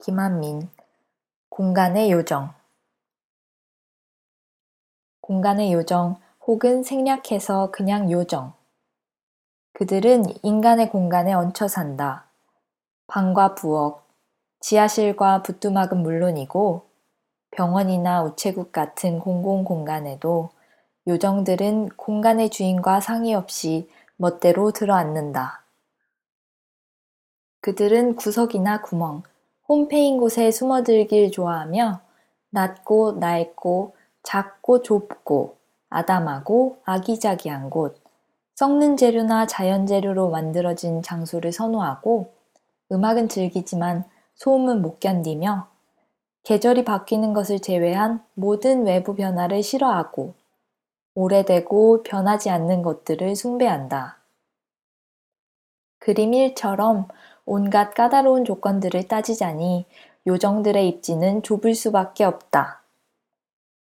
김한민 공간의 요정 공간의 요정 혹은 생략해서 그냥 요정 그들은 인간의 공간에 얹혀 산다. 방과 부엌, 지하실과 부뚜막은 물론이고 병원이나 우체국 같은 공공 공간에도 요정들은 공간의 주인과 상의 없이 멋대로 들어앉는다. 그들은 구석이나 구멍, 홈페인 곳에 숨어들길 좋아하며 낮고 낡고 작고 좁고 아담하고 아기자기한 곳, 썩는 재료나 자연 재료로 만들어진 장소를 선호하고 음악은 즐기지만 소음은 못 견디며 계절이 바뀌는 것을 제외한 모든 외부 변화를 싫어하고 오래되고 변하지 않는 것들을 숭배한다. 그림 1처럼 온갖 까다로운 조건들을 따지자니 요정들의 입지는 좁을 수밖에 없다.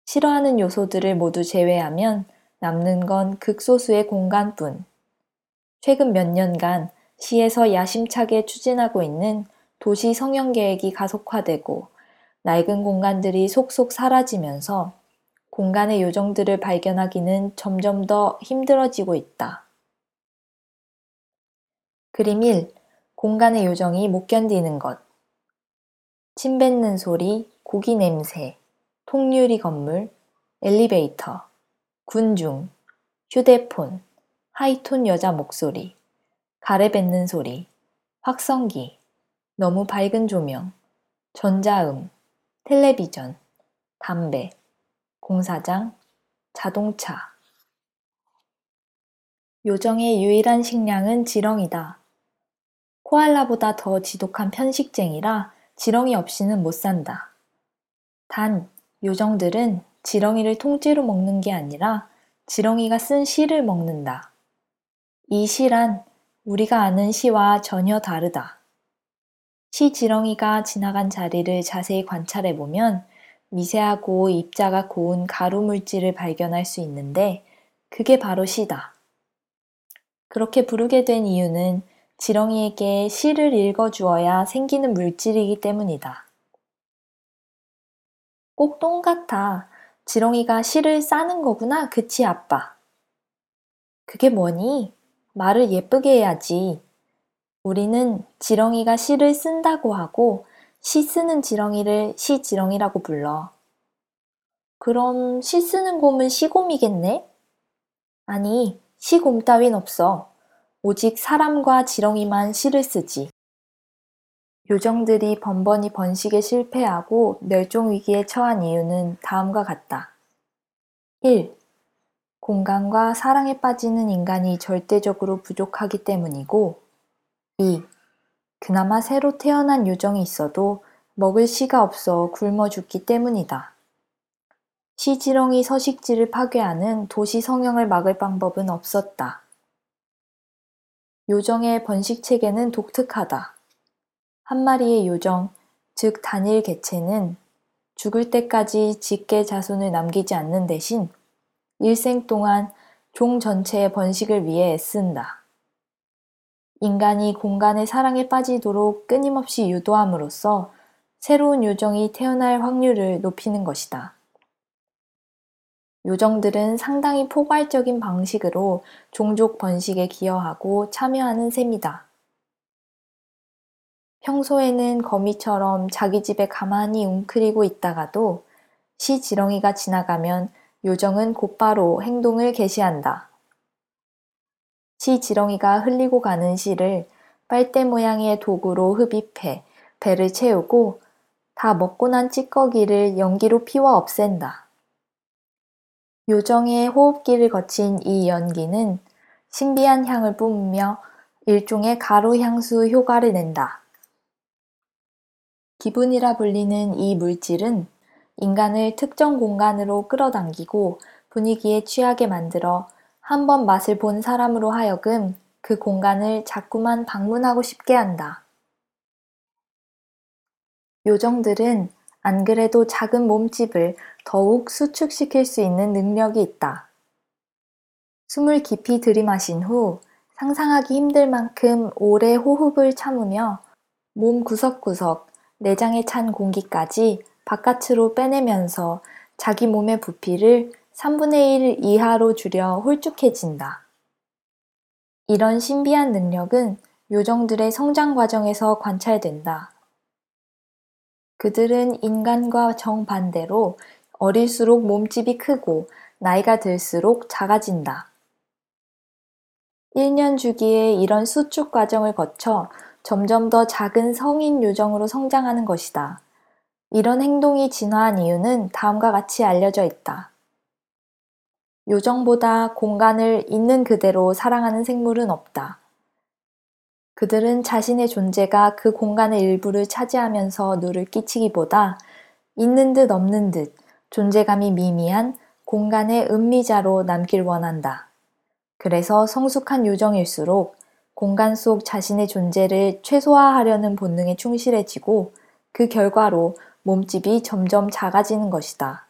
싫어하는 요소들을 모두 제외하면 남는 건 극소수의 공간뿐. 최근 몇 년간 시에서 야심차게 추진하고 있는 도시 성형 계획이 가속화되고 낡은 공간들이 속속 사라지면서 공간의 요정들을 발견하기는 점점 더 힘들어지고 있다. 그림 1. 공간의 요정이 못 견디는 것. 침 뱉는 소리, 고기 냄새, 통유리 건물, 엘리베이터, 군중, 휴대폰, 하이톤 여자 목소리, 가래 뱉는 소리, 확성기, 너무 밝은 조명, 전자음, 텔레비전, 담배, 공사장, 자동차. 요정의 유일한 식량은 지렁이다. 코알라보다 더 지독한 편식쟁이라 지렁이 없이는 못 산다. 단, 요정들은 지렁이를 통째로 먹는 게 아니라 지렁이가 쓴 씨를 먹는다. 이 씨란 우리가 아는 씨와 전혀 다르다. 씨 지렁이가 지나간 자리를 자세히 관찰해 보면 미세하고 입자가 고운 가루 물질을 발견할 수 있는데 그게 바로 씨다. 그렇게 부르게 된 이유는 지렁이에게 씨를 읽어주어야 생기는 물질이기 때문이다. 꼭 똥 같아. 지렁이가 씨를 싸는 거구나. 그치, 아빠? 그게 뭐니? 말을 예쁘게 해야지. 우리는 지렁이가 씨를 쓴다고 하고 씨 쓰는 지렁이를 씨지렁이라고 불러. 그럼 씨 쓰는 곰은 씨곰이겠네? 아니, 씨곰 따윈 없어. 오직 사람과 지렁이만 씨를 쓰지. 요정들이 번번이 번식에 실패하고 멸종위기에 처한 이유는 다음과 같다. 1. 공간과 사랑에 빠지는 인간이 절대적으로 부족하기 때문이고 2. 그나마 새로 태어난 요정이 있어도 먹을 씨가 없어 굶어 죽기 때문이다. 시지렁이 서식지를 파괴하는 도시 성형을 막을 방법은 없었다. 요정의 번식 체계는 독특하다. 한 마리의 요정, 즉 단일 개체는 죽을 때까지 직계 자손을 남기지 않는 대신 일생 동안 종 전체의 번식을 위해 애쓴다. 인간이 공간의 사랑에 빠지도록 끊임없이 유도함으로써 새로운 요정이 태어날 확률을 높이는 것이다. 요정들은 상당히 포괄적인 방식으로 종족 번식에 기여하고 참여하는 셈이다. 평소에는 거미처럼 자기 집에 가만히 웅크리고 있다가도 시 지렁이가 지나가면 요정은 곧바로 행동을 개시한다. 시 지렁이가 흘리고 가는 씨를 빨대 모양의 도구로 흡입해 배를 채우고 다 먹고 난 찌꺼기를 연기로 피워 없앤다. 요정의 호흡기를 거친 이 연기는 신비한 향을 뿜으며 일종의 가루 향수 효과를 낸다. 기분이라 불리는 이 물질은 인간을 특정 공간으로 끌어당기고 분위기에 취하게 만들어 한 번 맛을 본 사람으로 하여금 그 공간을 자꾸만 방문하고 싶게 한다. 요정들은 안 그래도 작은 몸집을 더욱 수축시킬 수 있는 능력이 있다. 숨을 깊이 들이마신 후 상상하기 힘들 만큼 오래 호흡을 참으며 몸 구석구석 내장에 찬 공기까지 바깥으로 빼내면서 자기 몸의 부피를 3분의 1 이하로 줄여 홀쭉해진다. 이런 신비한 능력은 요정들의 성장 과정에서 관찰된다. 그들은 인간과 정반대로 어릴수록 몸집이 크고 나이가 들수록 작아진다. 1년 주기에 이런 수축 과정을 거쳐 점점 더 작은 성인 요정으로 성장하는 것이다. 이런 행동이 진화한 이유는 다음과 같이 알려져 있다. 요정보다 공간을 있는 그대로 사랑하는 생물은 없다. 그들은 자신의 존재가 그 공간의 일부를 차지하면서 누를 끼치기보다 있는 듯 없는 듯 존재감이 미미한 공간의 음미자로 남길 원한다. 그래서 성숙한 요정일수록 공간 속 자신의 존재를 최소화하려는 본능에 충실해지고 그 결과로 몸집이 점점 작아지는 것이다.